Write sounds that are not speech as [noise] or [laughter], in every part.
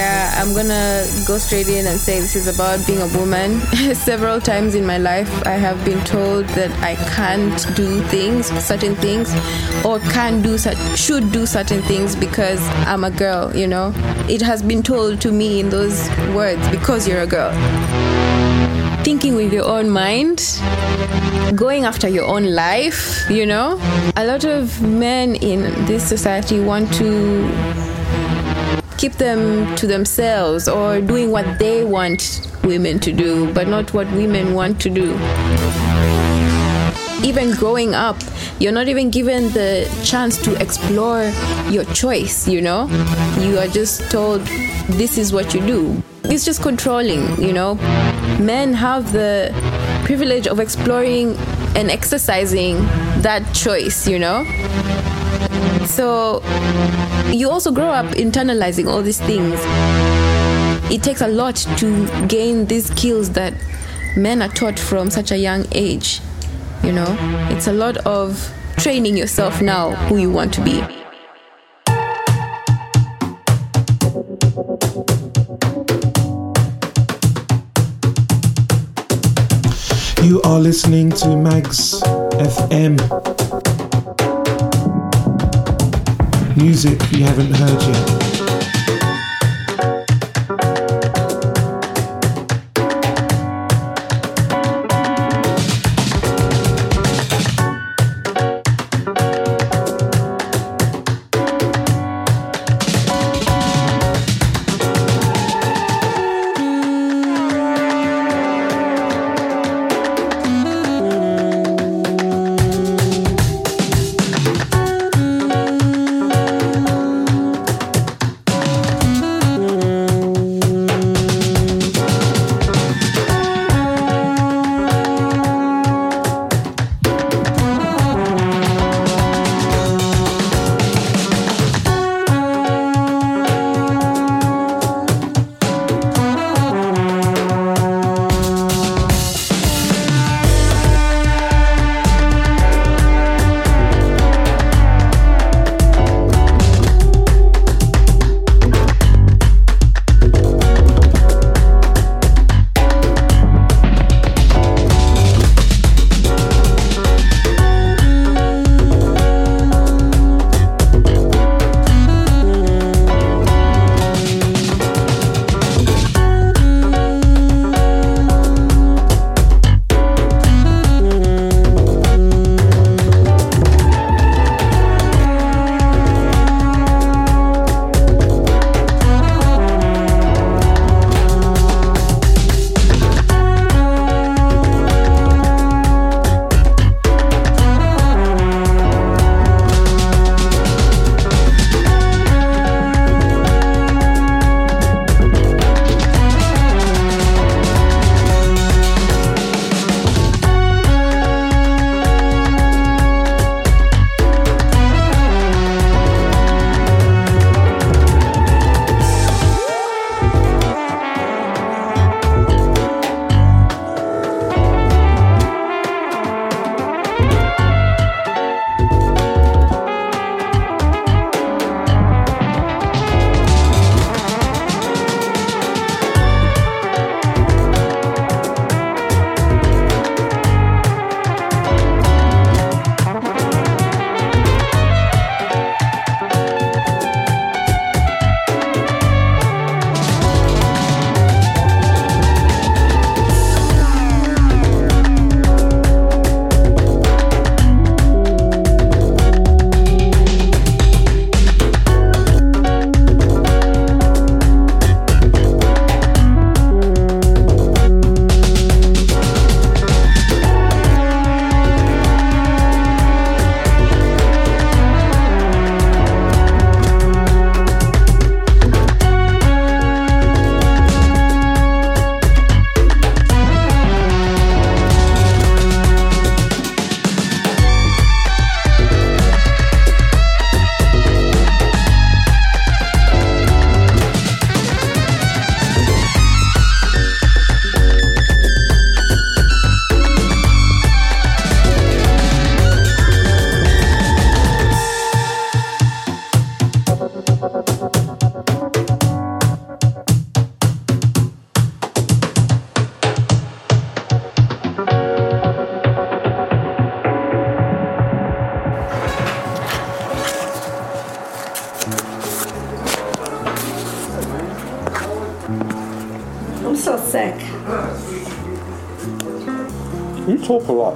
Yeah, I'm gonna go straight in and say this is about being a woman. [laughs] Several times in my life, I have been told that I can't do things, certain things, or can't do should do certain things because I'm a girl. You know, it has been told to me in those words because you're a girl. Thinking with your own mind, going after your own life, you know. A lot of men in this society want to keep them to themselves or doing what they want women to do, but not what women want to do. Even growing up, you're not even given the chance to explore your choice, you know? You are just told this is what you do. It's just controlling, you know? Men have the privilege of exploring and exercising that choice, you know? So you also grow up internalizing all these things. It takes a lot to gain these skills that men are taught from such a young age. You know, it's a lot of training yourself now who you want to be. You are listening to Magz FM. Music you haven't heard yet.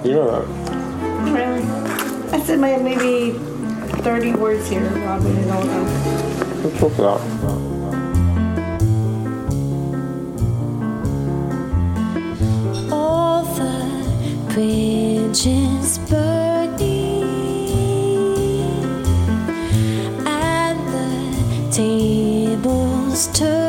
You know that. Really? I said my maybe 30 words here, Robin, and all that. We'll talk it out. bridges burning and the tables turn.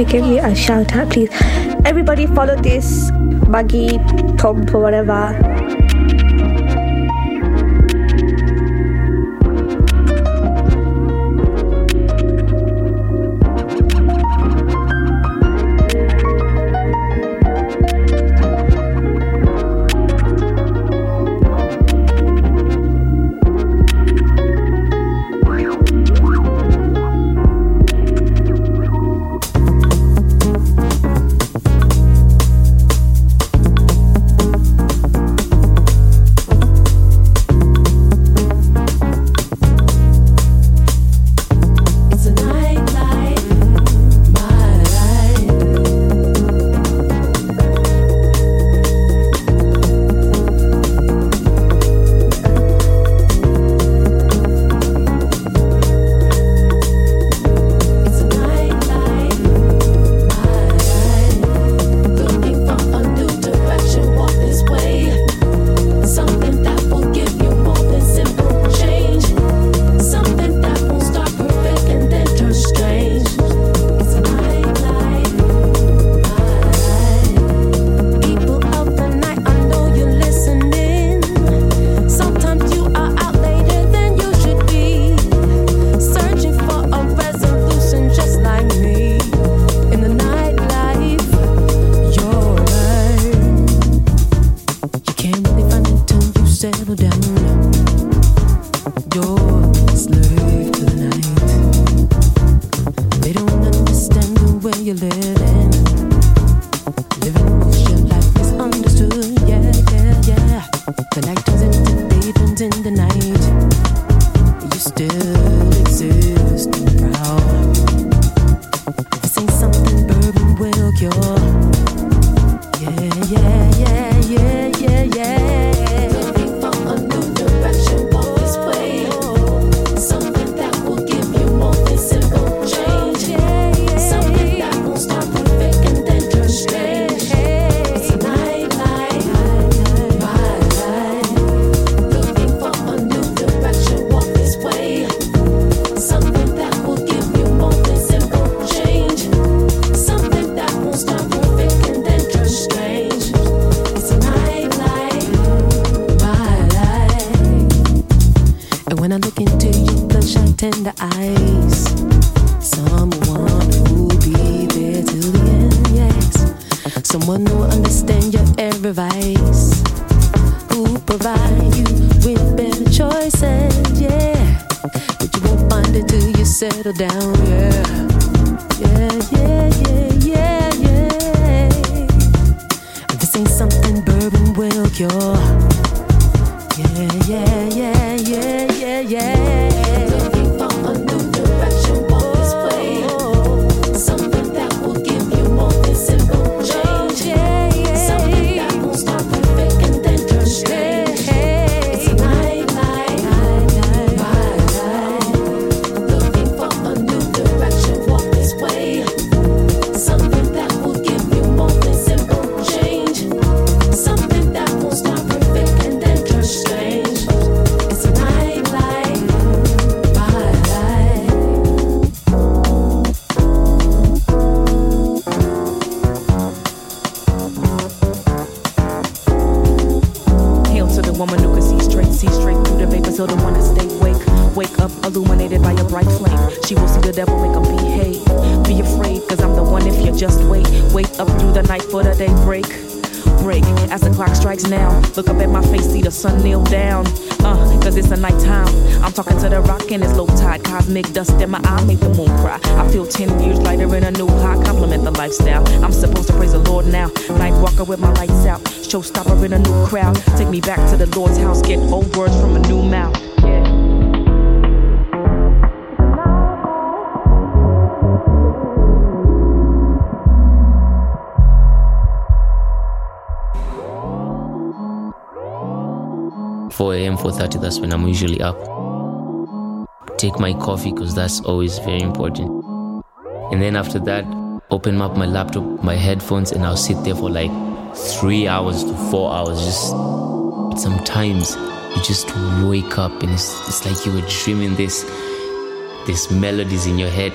she gave me a shout out, please. Everybody follow this buggy pump or whatever. 爱。a.m. 4:30. That's when I'm usually up. Take my coffee because that's always very important. And then after that, open up my laptop, my headphones, and I'll sit there for like three hours to four hours. Just sometimes you just wake up and it's, it's like you were dreaming this, This melodies in your head.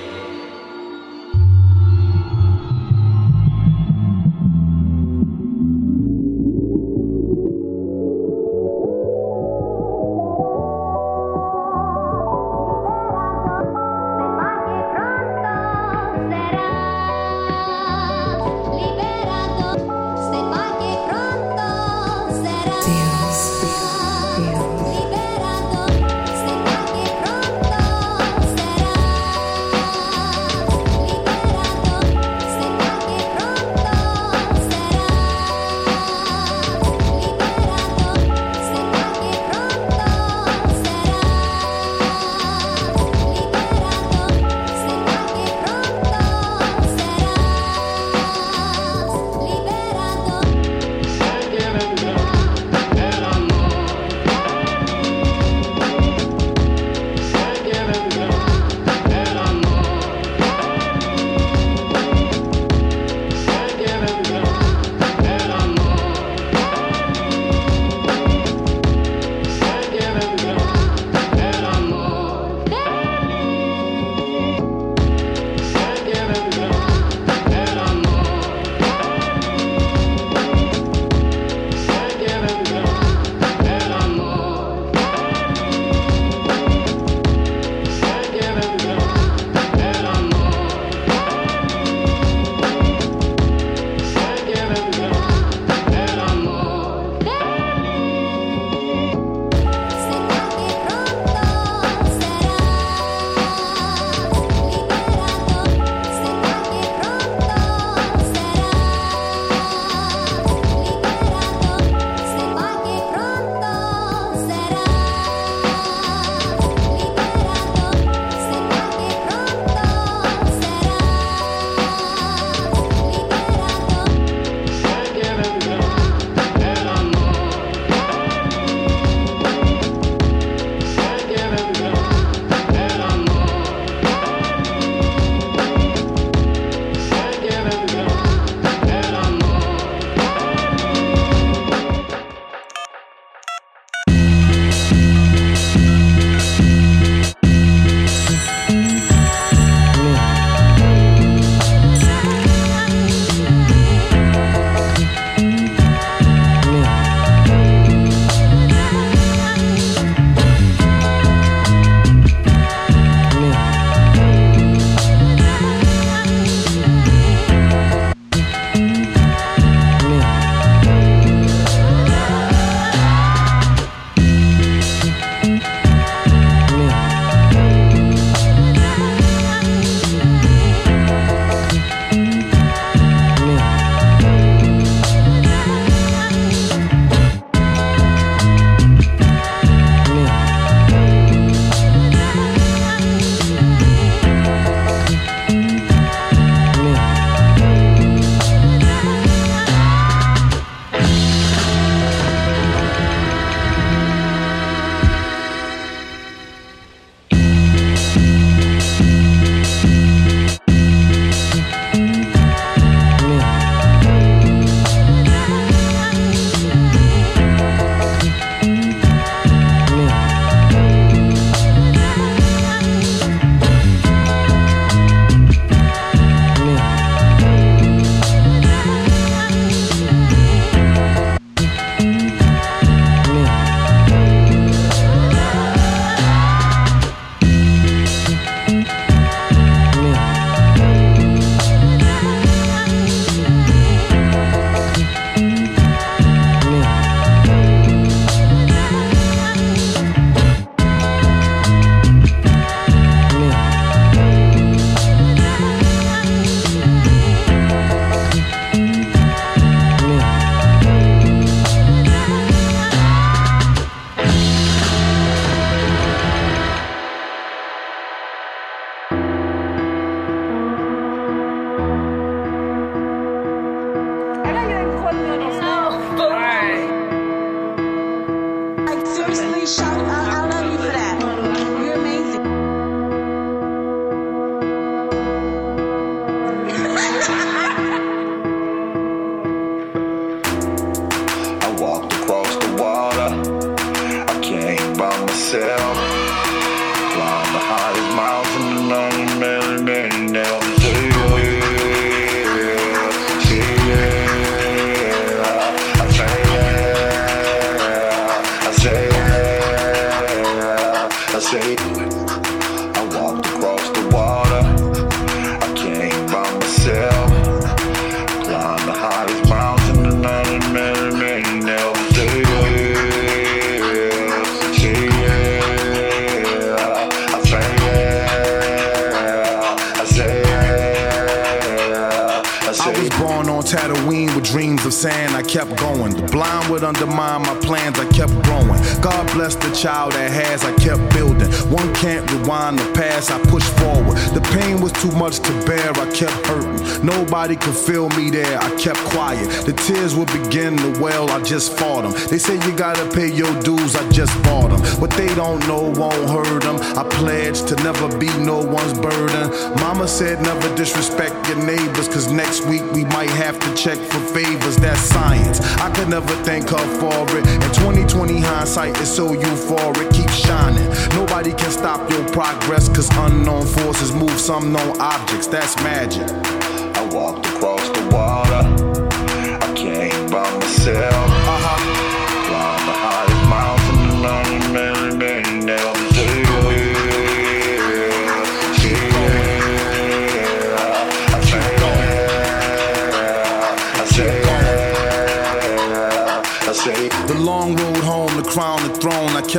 Yeah, I walked across the water. I came by myself. Climb the highest mountain and I yeah, I say yeah, I was born on Tatooine with dreams of sand. I kept going. The blind would undermine my God bless the child that has. I kept building. One can't rewind the past. I pushed forward. The pain was too much to bear. I kept hurting. Nobody could feel me there. I kept quiet. The tears would begin to well. I just fought them. They say you gotta pay your dues. I just bought them. What they don't know won't hurt them. I pledged to never be no one's burden. Mama said never disrespect your neighbors. Cause next week we might have to check for favors. That's science. I could never thank her for it. In 2020 hindsight is so euphoric. Keep shining. Nobody can stop your progress. Cause unknown forces move some known objects. That's magic. I walked across the water. I came by myself.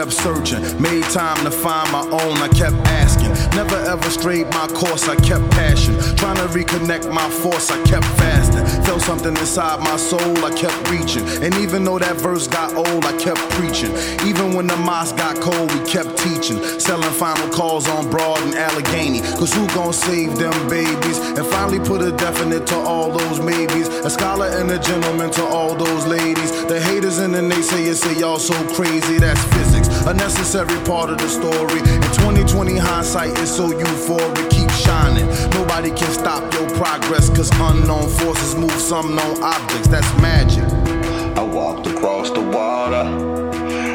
Kept searching. Made time to find my own, I kept asking. Never ever strayed my course, I kept passion. Trying to reconnect my force, I kept fasting. Felt something inside my soul, I kept reaching. And even though that verse got old, I kept preaching. Even when the mosque got cold, we kept teaching. Selling final calls on Broad and Allegheny. Cause who gon' save them babies? And finally put a definite to all those maybes. A scholar and a gentleman to all those ladies. The haters and the naysayers say y'all so crazy, that's physics. A necessary part of the story. In 2020 hindsight is so euphoric, keep shining. Nobody can stop your progress, cause unknown forces move some known objects, that's magic. I walked across the water.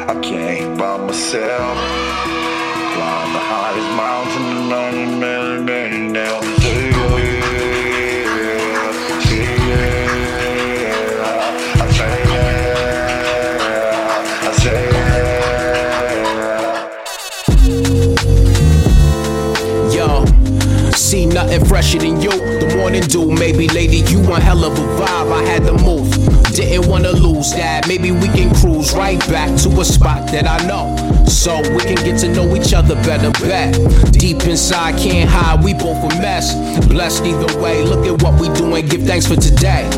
I came by myself. Climbed the highest mountain and on many, nothing fresher than you. The morning dew, maybe lady, you one hell of a vibe. I had to move, didn't wanna lose that. Maybe we can cruise right back to a spot that I know. So we can get to know each other better, bet. Deep inside, can't hide, we both a mess. Blessed either way, look at what we doing, give thanks for today.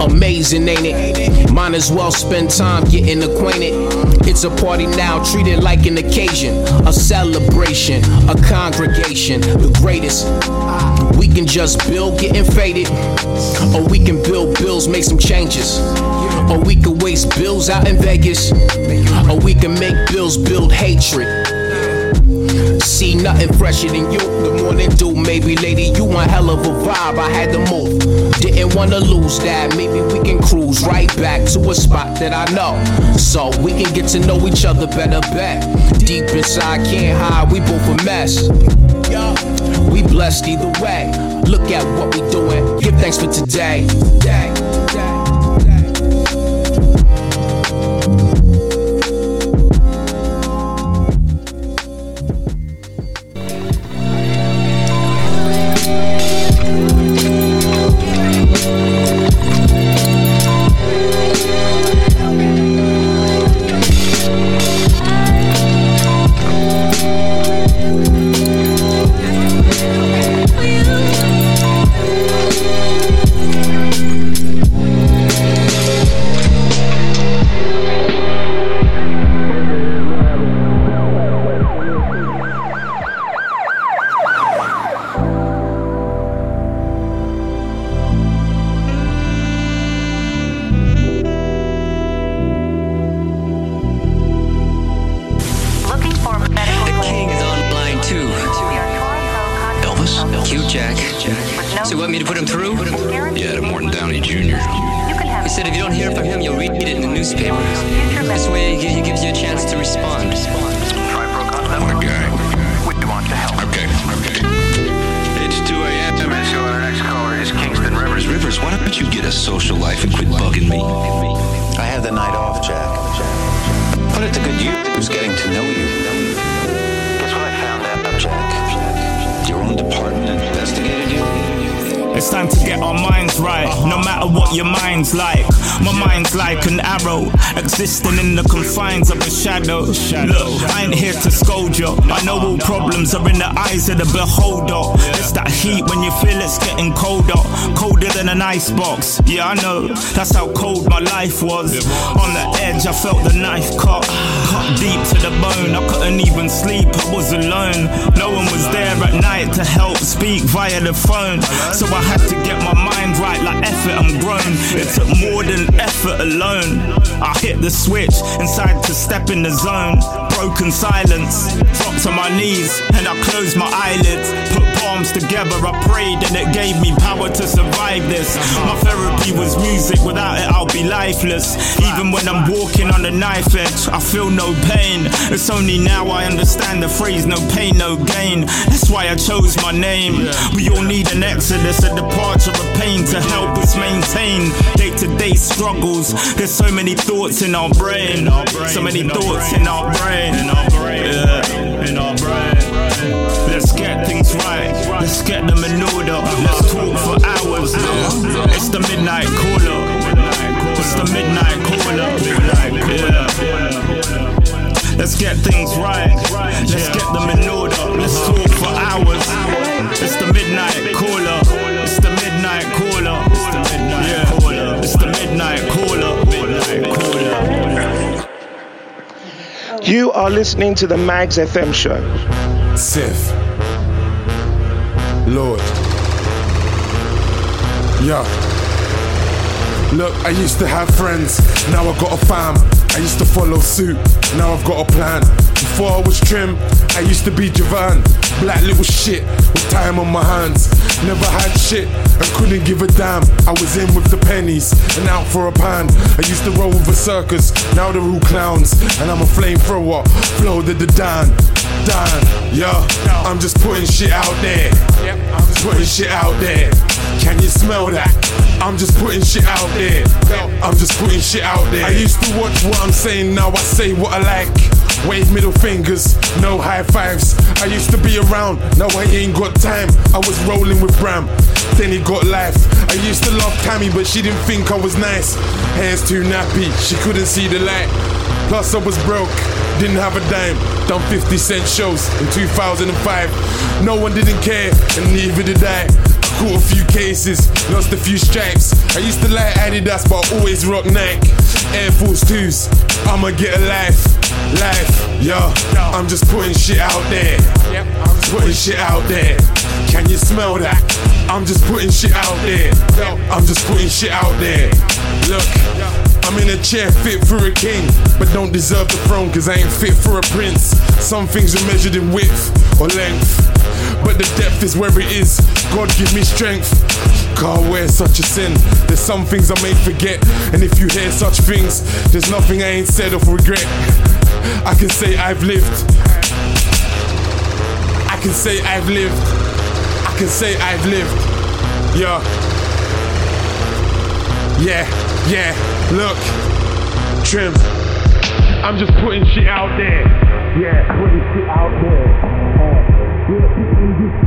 Amazing, ain't it? Might as well spend time getting acquainted. It's a party now, treat it like an occasion, a celebration, a congregation, the greatest. We can just build getting faded, or we can build bills, make some changes. Or we could waste bills out in Vegas, or we can make bills build hatred. See nothing fresher than you. The morning dew, maybe lady, you one hell of a vibe. I had to move, didn't wanna lose that. Maybe we can cruise right back to a spot that I know, so we can get to know each other better. Bet deep inside, can't hide. We both a mess. We blessed either way. Look at what we doing. Give thanks for today. Than an ice box. Yeah, I know, that's how cold my life was. On the edge, I felt the knife cut, cut deep to the bone. I couldn't even sleep, I was alone. No one was there at night to help speak via the phone. So I had to get my mind right, like effort, I'm grown. It took more than effort alone. The switch inside to step in the zone. Broken silence, dropped to my knees, and I closed my eyelids. Put palms together, I prayed, and it gave me power to survive this. My therapy was music, without it, I'll be lifeless. Even when I'm walking on the knife edge, I feel no pain. It's only now I understand the phrase no pain, no gain. That's why I chose my name. We all need an exodus, a departure of pain to help us maintain day to day struggles. There's so many thoughts in our brain, so many thoughts in our brain. Yeah, in our brain. Let's get things right. Let's get them in order. Let's talk for hours. It's the midnight caller. It's the midnight caller. Yeah. Let's get things right. Let's get them in order. Let's talk for hours. It's the midnight caller. You are listening to the Magz FM show. Sif. Lord. Yeah. Look, I used to have friends, now I got a fam. I used to follow suit, now I've got a plan. Before I was trim, I used to be Javan. Black little shit with time on my hands. Never had shit and couldn't give a damn. I was in with the pennies and out for a pan. I used to roll with a circus, now they're all clowns. And I'm a flamethrower, flow to the Dan. Dan, yeah, I'm just putting shit out there. I'm just putting shit out there. Can you smell that? I'm just putting shit out there. I'm just putting shit out there. I used to watch what I'm saying, now I say what I like. Wave middle fingers, no high fives. I used to be around, now I ain't got time. I was rolling with Bram, then he got life. I used to love Tammy, but she didn't think I was nice. Hair's too nappy, she couldn't see the light. Plus, I was broke, didn't have a dime. Done 50 cent shows in 2005. No one didn't care, and neither did I. Caught a few cases, lost a few stripes. I used to like Adidas, but I always rock Nike. Air Force 2s, I'ma get a life. Life, yo. I'm just putting shit out there. I'm just putting shit out there. Can you smell that? I'm just putting shit out there. I'm just putting shit out there. Look. I'm in a chair fit for a king, but don't deserve the throne cause I ain't fit for a prince. Some things are measured in width or length, but the depth is where it is. God give me strength. Can't wear such a sin. There's some things I may forget, and if you hear such things, there's nothing I ain't said of regret. I can say I've lived. I can say I've lived. I can say I've lived. Yeah. Yeah, yeah, look, trim. I'm just putting shit out there. Yeah, putting shit out there. Uh, yeah,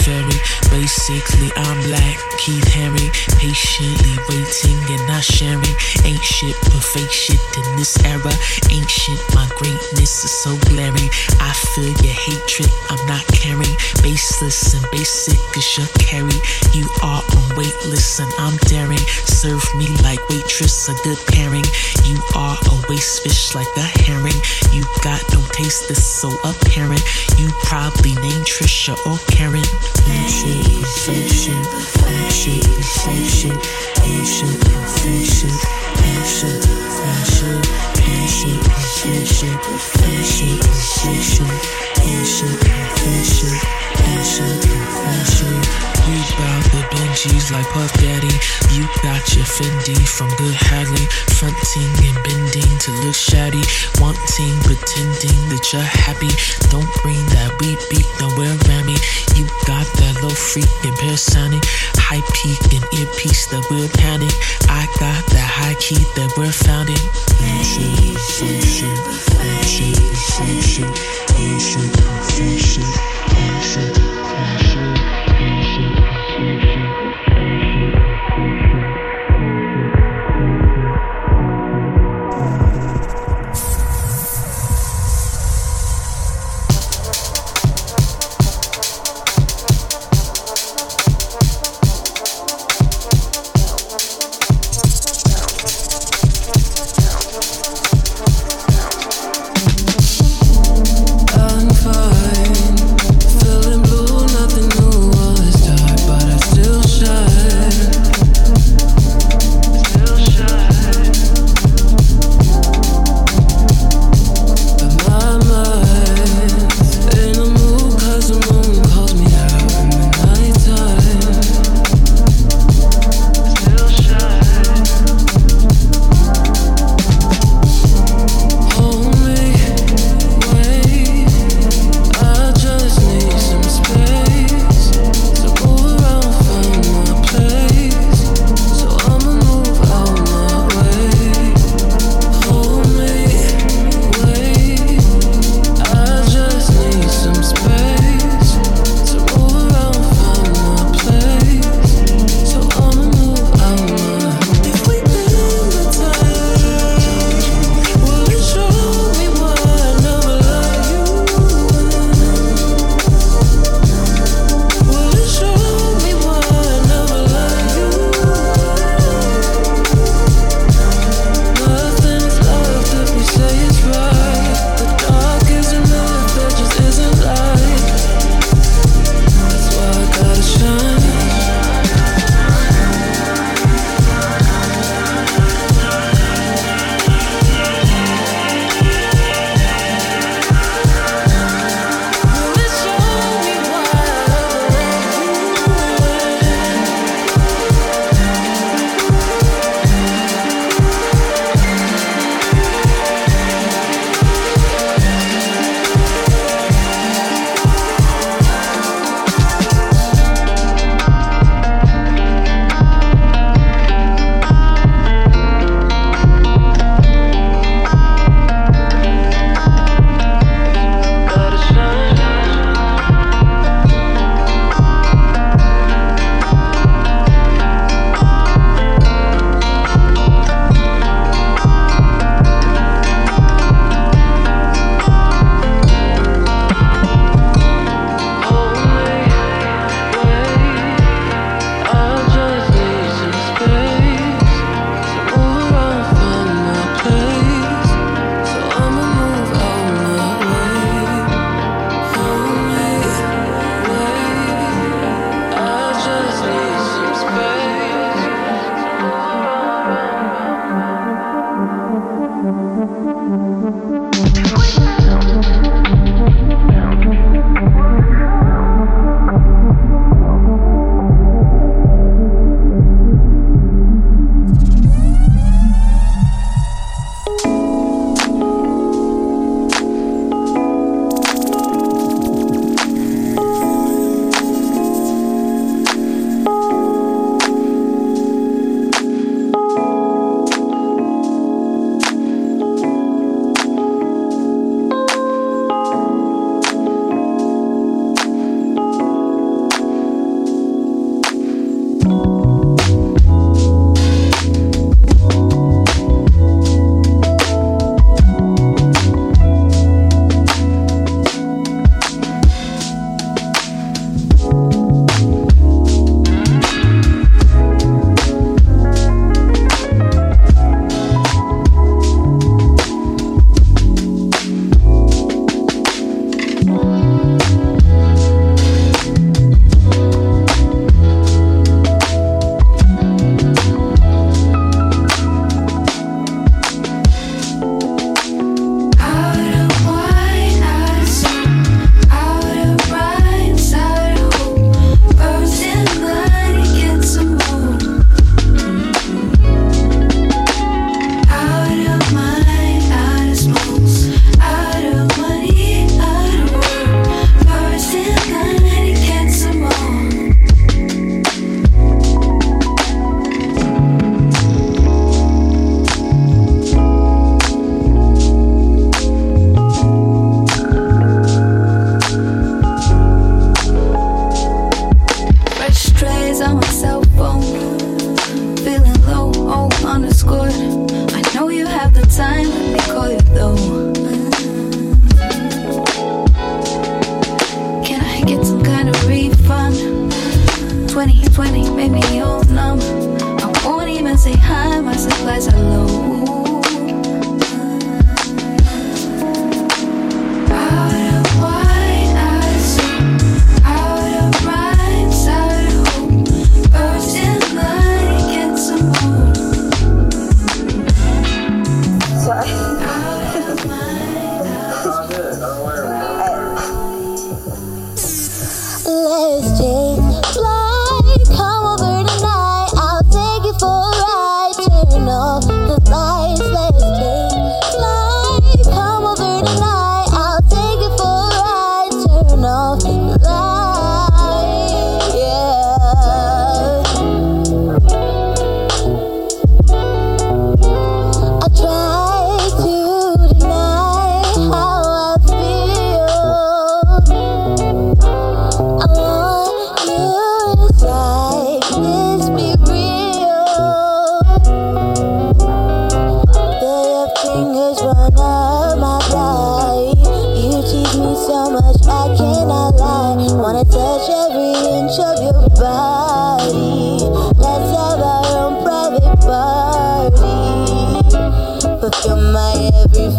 fairy. Basically, I'm black, Keith Henry. Patiently waiting and not sharing. Ain't shit fake shit in this era. Ancient, my greatness is so glaring. I feel your hatred, I'm not caring. Baseless and basic is your carry. You are on waitlist and I'm daring. Serve me like waitress, a good pairing. You are a waste fish like a herring. You got no taste, it's so apparent. You probably named Trisha or happy.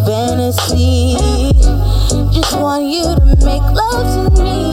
fantasy. Just want you to make love to me.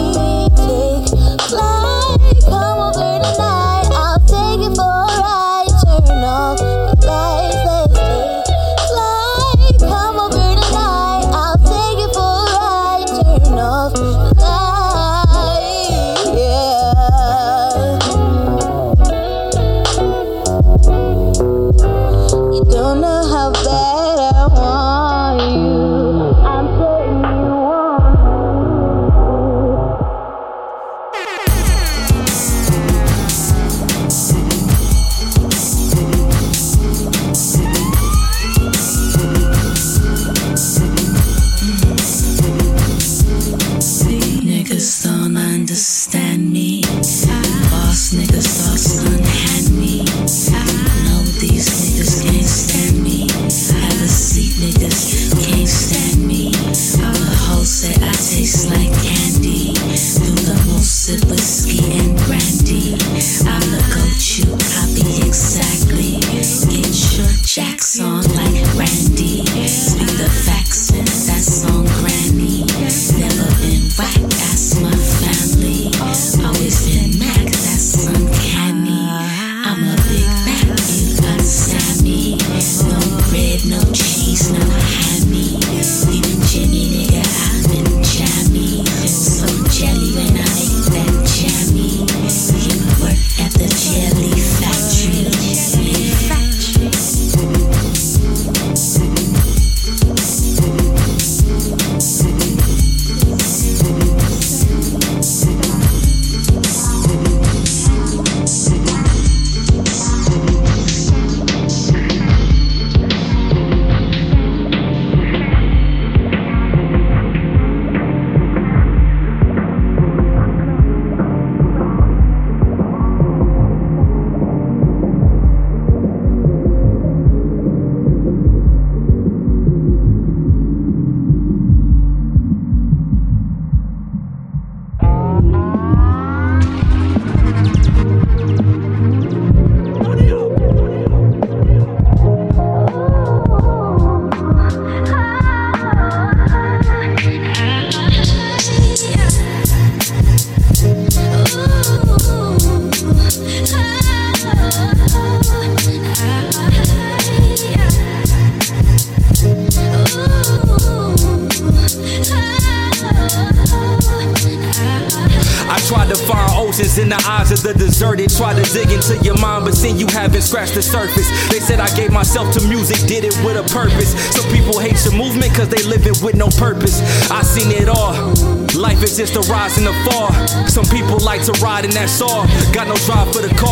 rising afar. Some people like to ride, in that saw. Got no drive for the car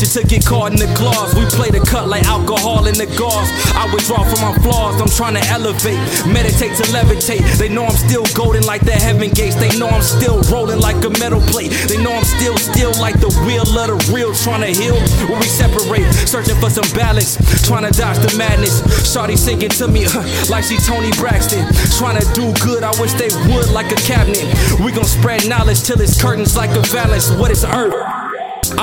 nature to get caught in the claws. We play the cut like alcohol in the gauze. I withdraw from my flaws, I'm trying to elevate. Meditate to levitate. They know I'm still golden like the heaven gates. They know I'm still rolling like a metal plate. They know I'm still still like the wheel of the real. Trying to heal where we separate. Searching for some balance. Trying to dodge the madness. Shawty singing to me like she Toni Braxton. Trying to do good, I wish they would like a cabinet. We gon' spread knowledge till it's curtains like a valance. What is earth?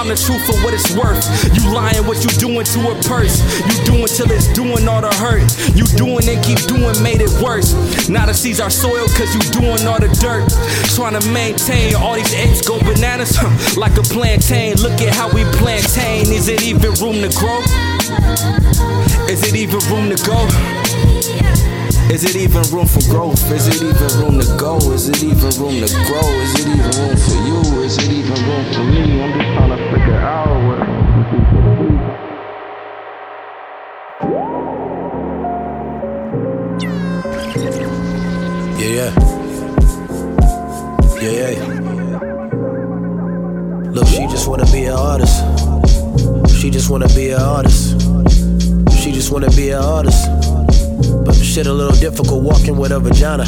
The truth for what it's worth. You lying what you doing to a purse. You doing till it's doing all the hurt. You doing and keep doing made it worse. Now the seeds are soiled cause you doing all the dirt. Trying to maintain all these apes go bananas like a plantain. Look at how we plantain. Is it even room to grow? Is it even room to go? Is it even room for growth? Is it even room to go? Is it even room to grow? Is it even room for you? Is it even room for me? I'm just trying to figure out what. Yeah, yeah. Yeah, yeah. Look, she just wanna be an artist. She just wanna be an artist. She just wanna be an artist. Shit a little difficult walking with a vagina.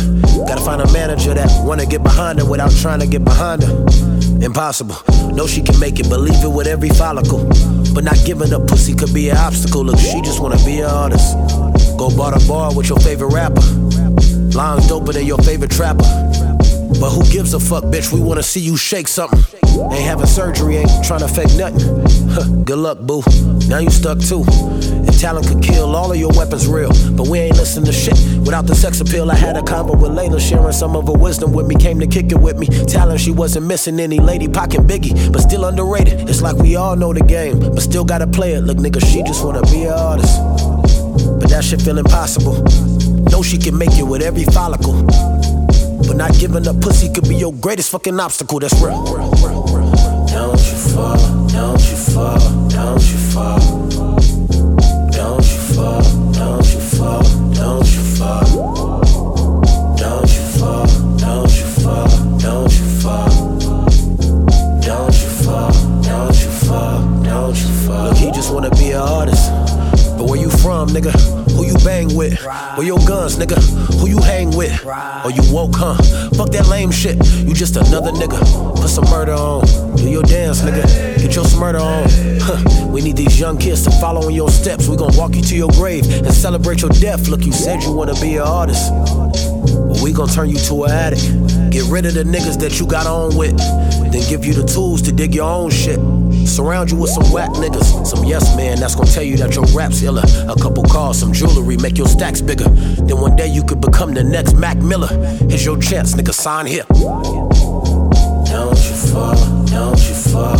Gotta find a manager that wanna get behind her without trying to get behind her. Impossible. Know she can make it, believe it with every follicle. But not giving up pussy could be an obstacle. Look, she just wanna be an artist. Go bar to bar with your favorite rapper. Lines doper than your favorite trapper. But who gives a fuck, bitch? We wanna see you shake something. Ain't having surgery, ain't trying to fake nothing. Good luck, boo. Now you stuck too. And talent could kill all of your weapons real. But we ain't listening to shit without the sex appeal. I had a convo with Layla, sharing some of her wisdom with me. Came to kick it with me. Talent, she wasn't missing any lady pocket biggie, but still underrated. It's like we all know the game, but still gotta play it. Look, nigga, she just wanna be an artist. But that shit feel impossible. Know she can make it with every follicle. But not giving up pussy could be your greatest fucking obstacle. That's real. Don't you fall, don't you fall, don't you fall. Don't you fall, don't you fall, Where your guns, nigga? Who you hang with? Or you woke, huh? Fuck that lame shit. You just another nigga. Put some murder on. Do your dance, nigga. Get your smurder on. Huh. We need these young kids to follow in your steps. We gon' walk you to your grave and celebrate your death. Look, you said you wanna be an artist. Well, we gon' turn you to an addict. Get rid of the niggas that you got on with. Then give you the tools to dig your own shit. Surround you with some whack niggas. Some yes man that's gonna tell you that your rap's iller. A couple cars, some jewelry, make your stacks bigger. Then one day you could become the next Mac Miller. Here's your chance, nigga, sign here. Don't you fall, don't you fall,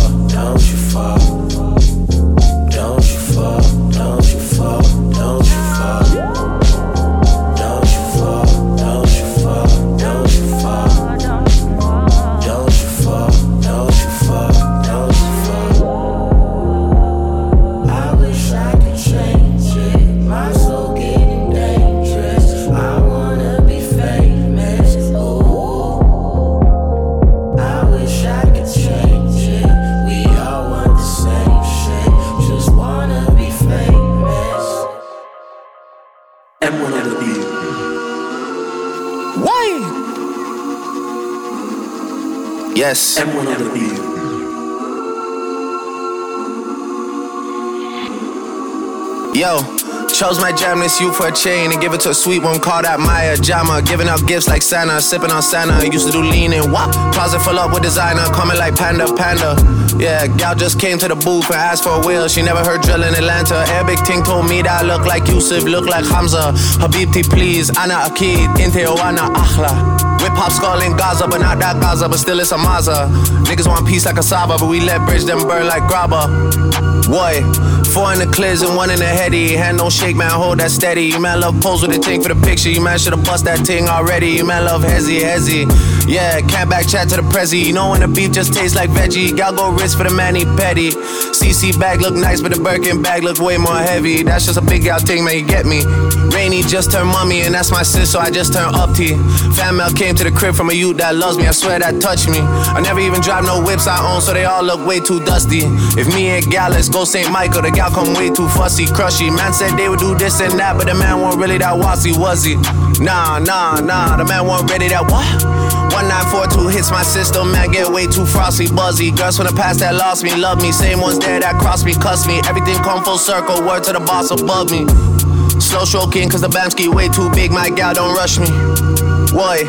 Yes. M1 on the beat. Yo, chose my jam this you for a chain and give it to a sweet one called out Maya Jama. Giving out gifts like Santa, sipping on Santa. Used to do lean and wop. Closet full up with designer, coming like Panda Panda. Yeah, gal just came to the booth and asked for a wheel. She never heard drill in Atlanta. Arabic ting told me that I look like Yusuf, look like Hamza. Habibti, please. Ana Akid, Inte Oana Akhla. Hop skull in Gaza, but not that Gaza, but still it's a Maza. Niggas want peace like a Saba, but we let bridge them burn like grabba. Boy, four in the clears and one in the heady. Hand don't shake, man, hold that steady. You man love pose with the ting for the picture. You man should've bust that ting already. You man love hezzy, hezzy. Yeah, can't back chat to the prezi. You know when the beef just tastes like veggie. Gal go wrist for the manny petty. CC bag look nice, but the Birkin bag look way more heavy. That's just a big gal ting, man, you get me. Rainy just turned mummy, and that's my sis, so I just turned up T. Fan mail came to the crib from a youth that loves me. I swear that touched me. I never even drive no whips I own, so they all look way too dusty. If me and gal, go St. Michael. The gal come way too fussy, crushy. Man said they would do this and that, but the man wasn't really that wassy, was he? Nah, nah, nah. The man wasn't ready that what? 1942 hits my system, man, get way too frosty, buzzy. Girls from the past that lost me, love me. Same ones there that crossed me, cuss me. Everything come full circle, word to the boss above me. Slow stroking, cause the Bamski way too big, my gal don't rush me. Boy,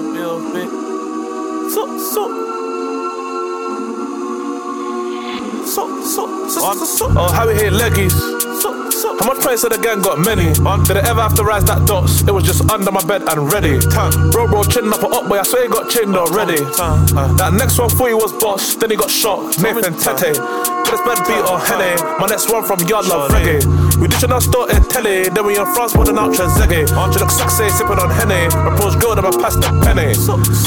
Yeah, bit. So, so. So, so, so, so, so. Oh, how we hit leggies. So, so. How much did the gang got? Many. Did I ever have to rise that dots? It was just under my bed and ready. Bro, bro, chin up or up, boy. I swear he got chinned already. That next one for you was boss. Then he got shot. Nathan Tete. Got his bed beat or Henny. My next one from Yard Love Reggae. We ditching our store in telly. Then we in France an ultra zeggy. She look sexy, sipping on Henny. Approach girl, then I pass the penny.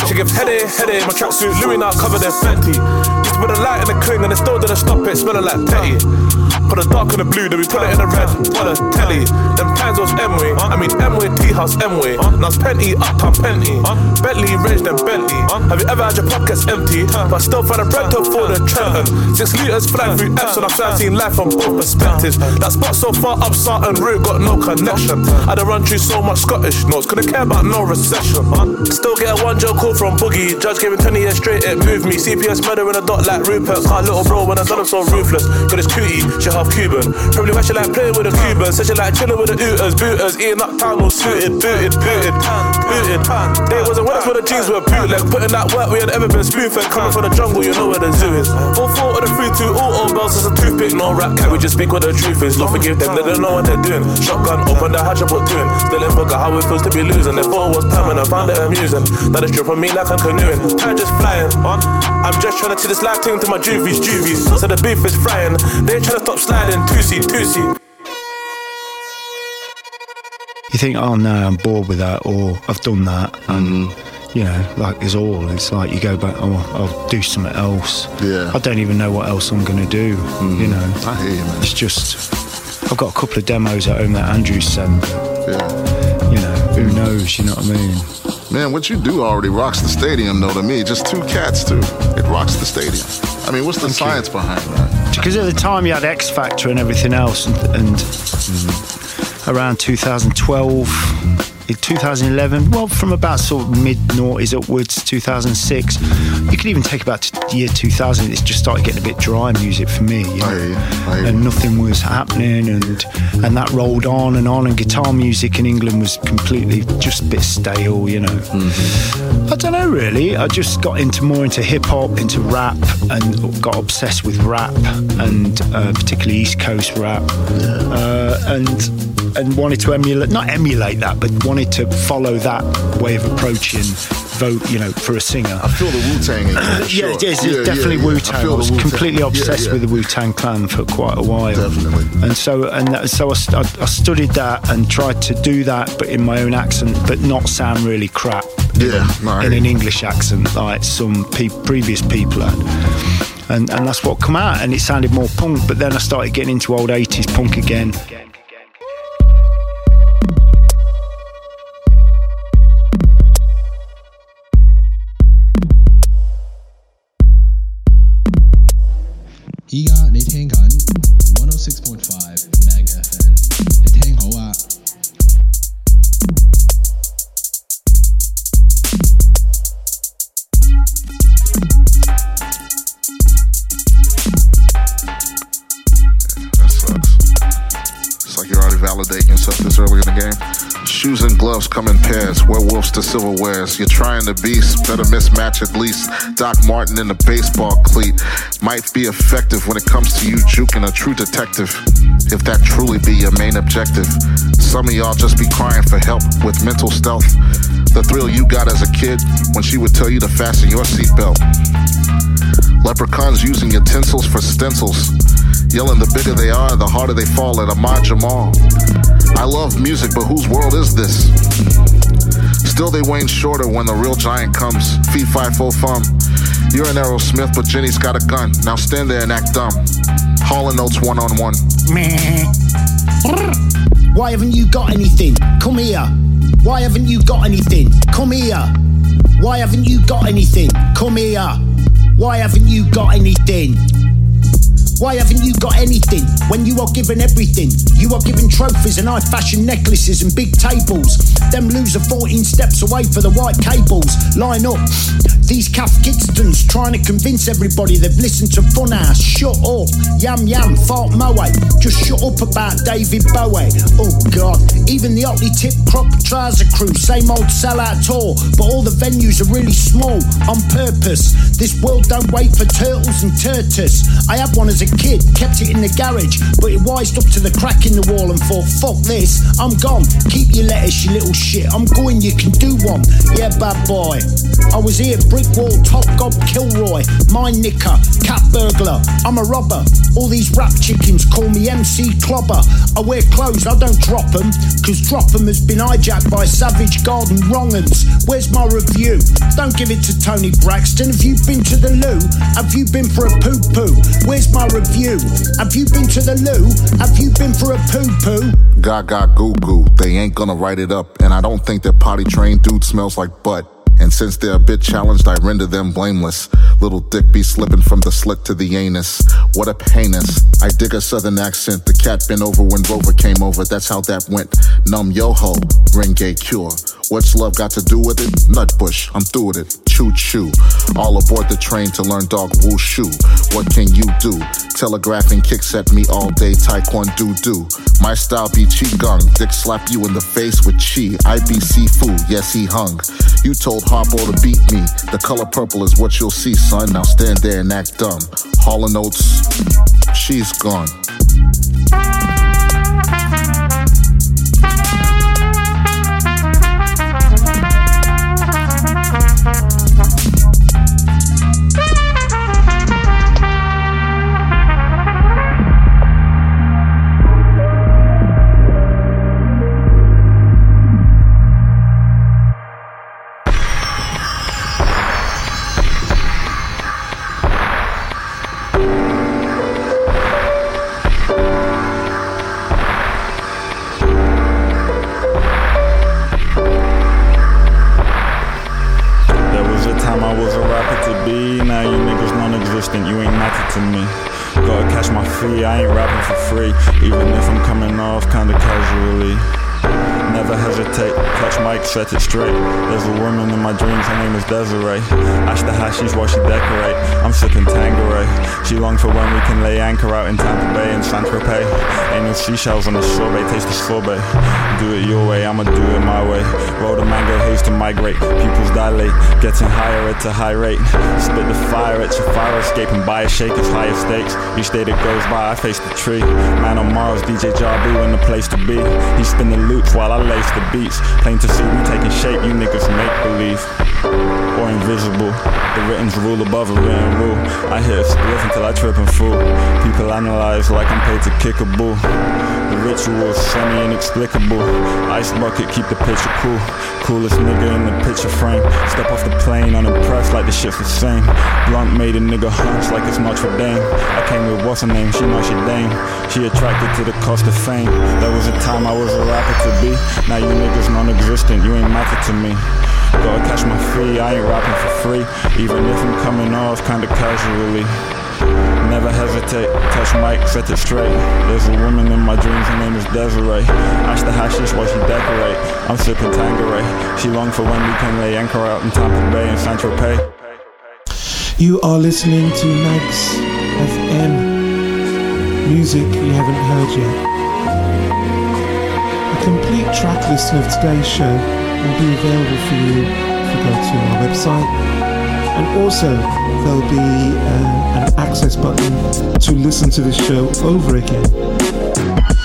She gives Henny, Henny. My tracksuit Louis now covered in Fenty. To put a light in the cling and it still didn't stop it. Smelling like petty. Put a dark in the blue, then we put it in the red. Put a telly. Them times was Emway. I mean Emway, Tea House, Emway. Now it's Penty, Uptown Penty. Bentley, Range, then Bentley. Have you ever had your pockets empty? But still find a bread to afford a Trenton. Six litres flying through Epsom. I've seen life from both perspectives. That spot so far up Sarton Route got no connection. I done run through so much Scottish notes, couldn't care about no recession. Still get a one joke call from Boogie. Judge gave me 20 years straight, it moved me. CPS murder in a dot like Rupert. Can't little bro when I done him so ruthless. Got his cootie, she half Cuban. Probably why she like playing with the Cubans. Said she like chilling with the Ooters, booters. Eating up time all suited, booted, booted, booted. They wasn't with when the jeans were bootleg. Putting that work we had ever been spoon fed. Coming from the jungle, you know where the zoo is. All four of the three, two, all all bells is a toothpick, no rap. Can we just speak what the truth is? Don't forgive them, they don't know what they're doing. Shotgun, open the hatch up, what doing? Still in forgot how it feels to be losing. They thought it was permanent, found it amusing. That is stripping me like I'm canoeing. Time just flying. On. I'm just trying to see this life thing to my juvies, juvies. So the beef is frying. They ain't trying to stop sliding. Two-seat, two-seat. You think, oh no, I'm bored with that, or I've done that, and mm-hmm. you know, like it's all. It's like you go back, oh, I'll do something else. Yeah. I don't even know what else I'm going to do. You mm-hmm. know, I hear you, man. It's just, I've got a couple of demos at home that Andrew sent. Yeah. You know, who knows? You know what I mean? Man, what you do already rocks the stadium, though, to me. Just two cats, too. It rocks the stadium. I mean, what's the science behind that? Because at the time you had X Factor and everything else, and, and mm-hmm. around 2012, in 2011, well, from about sort of mid noughties upwards, 2006, you could even take about t- year 2000. It's just started getting a bit dry music for me, you know? and nothing was happening, and and that rolled on and on, and guitar music in England was completely just a bit stale, you know. I don't know really. I just got into more into hip hop, into rap, and got obsessed with rap, and uh, particularly East Coast rap, uh, and and wanted to emulate, not emulate that, but wanted to follow that way of approaching vote, you know, for a singer. I feel the Wu Tang in Yeah, sure. it is. Yeah, It's yeah, definitely yeah. Wu I Tang. I, the was completely obsessed with the Wu Tang Clan for quite a while. Definitely. And so, and that, so I, I, I studied that and tried to do that, but in my own accent, but not sound really crap. Yeah, no, in an English accent, like some pe- previous people had. And, and that's what come out, and it sounded more punk. But then I started getting into old 80s punk again. Yourself this early in the game. Shoes and gloves come in pairs, werewolves to silverwares. You're trying the beast, better mismatch at least. Doc Martin in a baseball cleat might be effective when it comes to you juking a true detective. If that truly be your main objective. Some of y'all just be crying for help with mental stealth. The thrill you got as a kid when she would tell you to fasten your seatbelt. Leprechauns using utensils for stencils. Yelling the bigger they are, the harder they fall at Ahmad Jamal. I love music, but whose world is this? Still, they wane shorter when the real giant comes. Feet five full thumb. You're an Aerosmith, but Jenny's got a gun. Now stand there and act dumb. Hauling notes one on one. Why haven't you got anything? Come here. Why haven't you got anything? Come here. Why haven't you got anything? Come here. Why haven't you got anything? Why haven't you got anything when you are given everything? You are given trophies and high fashion necklaces and big tables. Them loser 14 steps away for the white cables. Line up. These Cath Kidston's trying to convince everybody they've listened to Funhouse. Shut up. Yam yam, fart moe. Just shut up about David Bowie. Oh god. Even the Otley tip crop trouser crew, same old sellout tour. But all the venues are really small on purpose. This world don't wait for turtles and turtles. I had one as a kid, kept it in the garage, but it wised up to the crack in the wall and thought, fuck this, I'm gone. Keep your lettuce, you little shit. I'm going, you can do one. Yeah, bad boy. I was here, brick wall, top gob, Kilroy, my knicker, cat burglar. I'm a robber. All these rap chickens call me MC Clobber. I wear clothes, I don't drop them, cause drop them has been hijacked by Savage Garden wrong'uns. Where's my review? Don't give it to Toni Braxton. Have you been to the loo? Have you been for a poo poo? Where's my review? Have you been to the loo? Have you been for a poo poo? Gaga goo goo, they ain't gonna write it up. And I don't think that potty trained dude smells like butt. And since they're a bit challenged, I render them blameless. Little dick be slipping from the slit to the anus. What a heinous. I dig a southern accent. The cat been over when Rover came over. That's how that went. Numb yo ho, ring gay cure. What's love got to do with it? Nutbush, I'm through with it. Choo choo. All aboard the train to learn dog wushu. What can you do? Telegraphing kicks at me all day, taekwondo do. My style be qigong. Dick slap you in the face with chi. I be seafood, yes he hung. You told Harpo to beat me. The color purple is what you'll see, son. Now stand there and act dumb. Hall and Oates, she's gone. Set it straight. There's a woman in my dreams, her name is Desiree. Ash the hashies while she decorate. I'm sipping Tanqueray. She long for when we can lay anchor out in Tampa Bay and Saint Tropez. Ain't no seashells on the sorbet, taste the sorbet. Do it your way, I'ma do it my way. Roll the mango haze to migrate, pupils dilate, getting higher at a high rate. Spit the fire at your fire escape and buy a shake, it's higher stakes. Each day that goes by, I face the tree. Man on Mars, DJ Jabu in the place to be. He spin the loops while I lace the beats. Plain to see, we taking shape, you niggas make believe. Or invisible. The written's rule above a written rule. I hit a spliff until I trip and fool. People analyze like I'm paid to kick a bull. The ritual is semi inexplicable. Ice bucket, keep the picture cool. Coolest nigga in the picture frame. Step off the plane, unimpressed like the shit's the same. Blunt made a nigga hunch like it's Notre Dame. I came with what's her name, she she dame. She attracted to the cost of fame. There was a time I was a rapper to be. Now you niggas non existent, you ain't matter to me. Gotta catch my fee, I ain't rapping for free. Even if I'm coming off kinda casually. Never hesitate, touch mic, set it straight. There's a woman in my dreams, her name is Desiree. Ash the hashish while she decorate. I'm sipping Tanqueray. She long for when we can lay anchor out in Tampa Bay and Saint Tropez. You are listening to Magz FM. Music you haven't heard yet. Complete track listing of today's show will be available for you if you go to our website. And also, there'll be uh, an access button to listen to the show over again.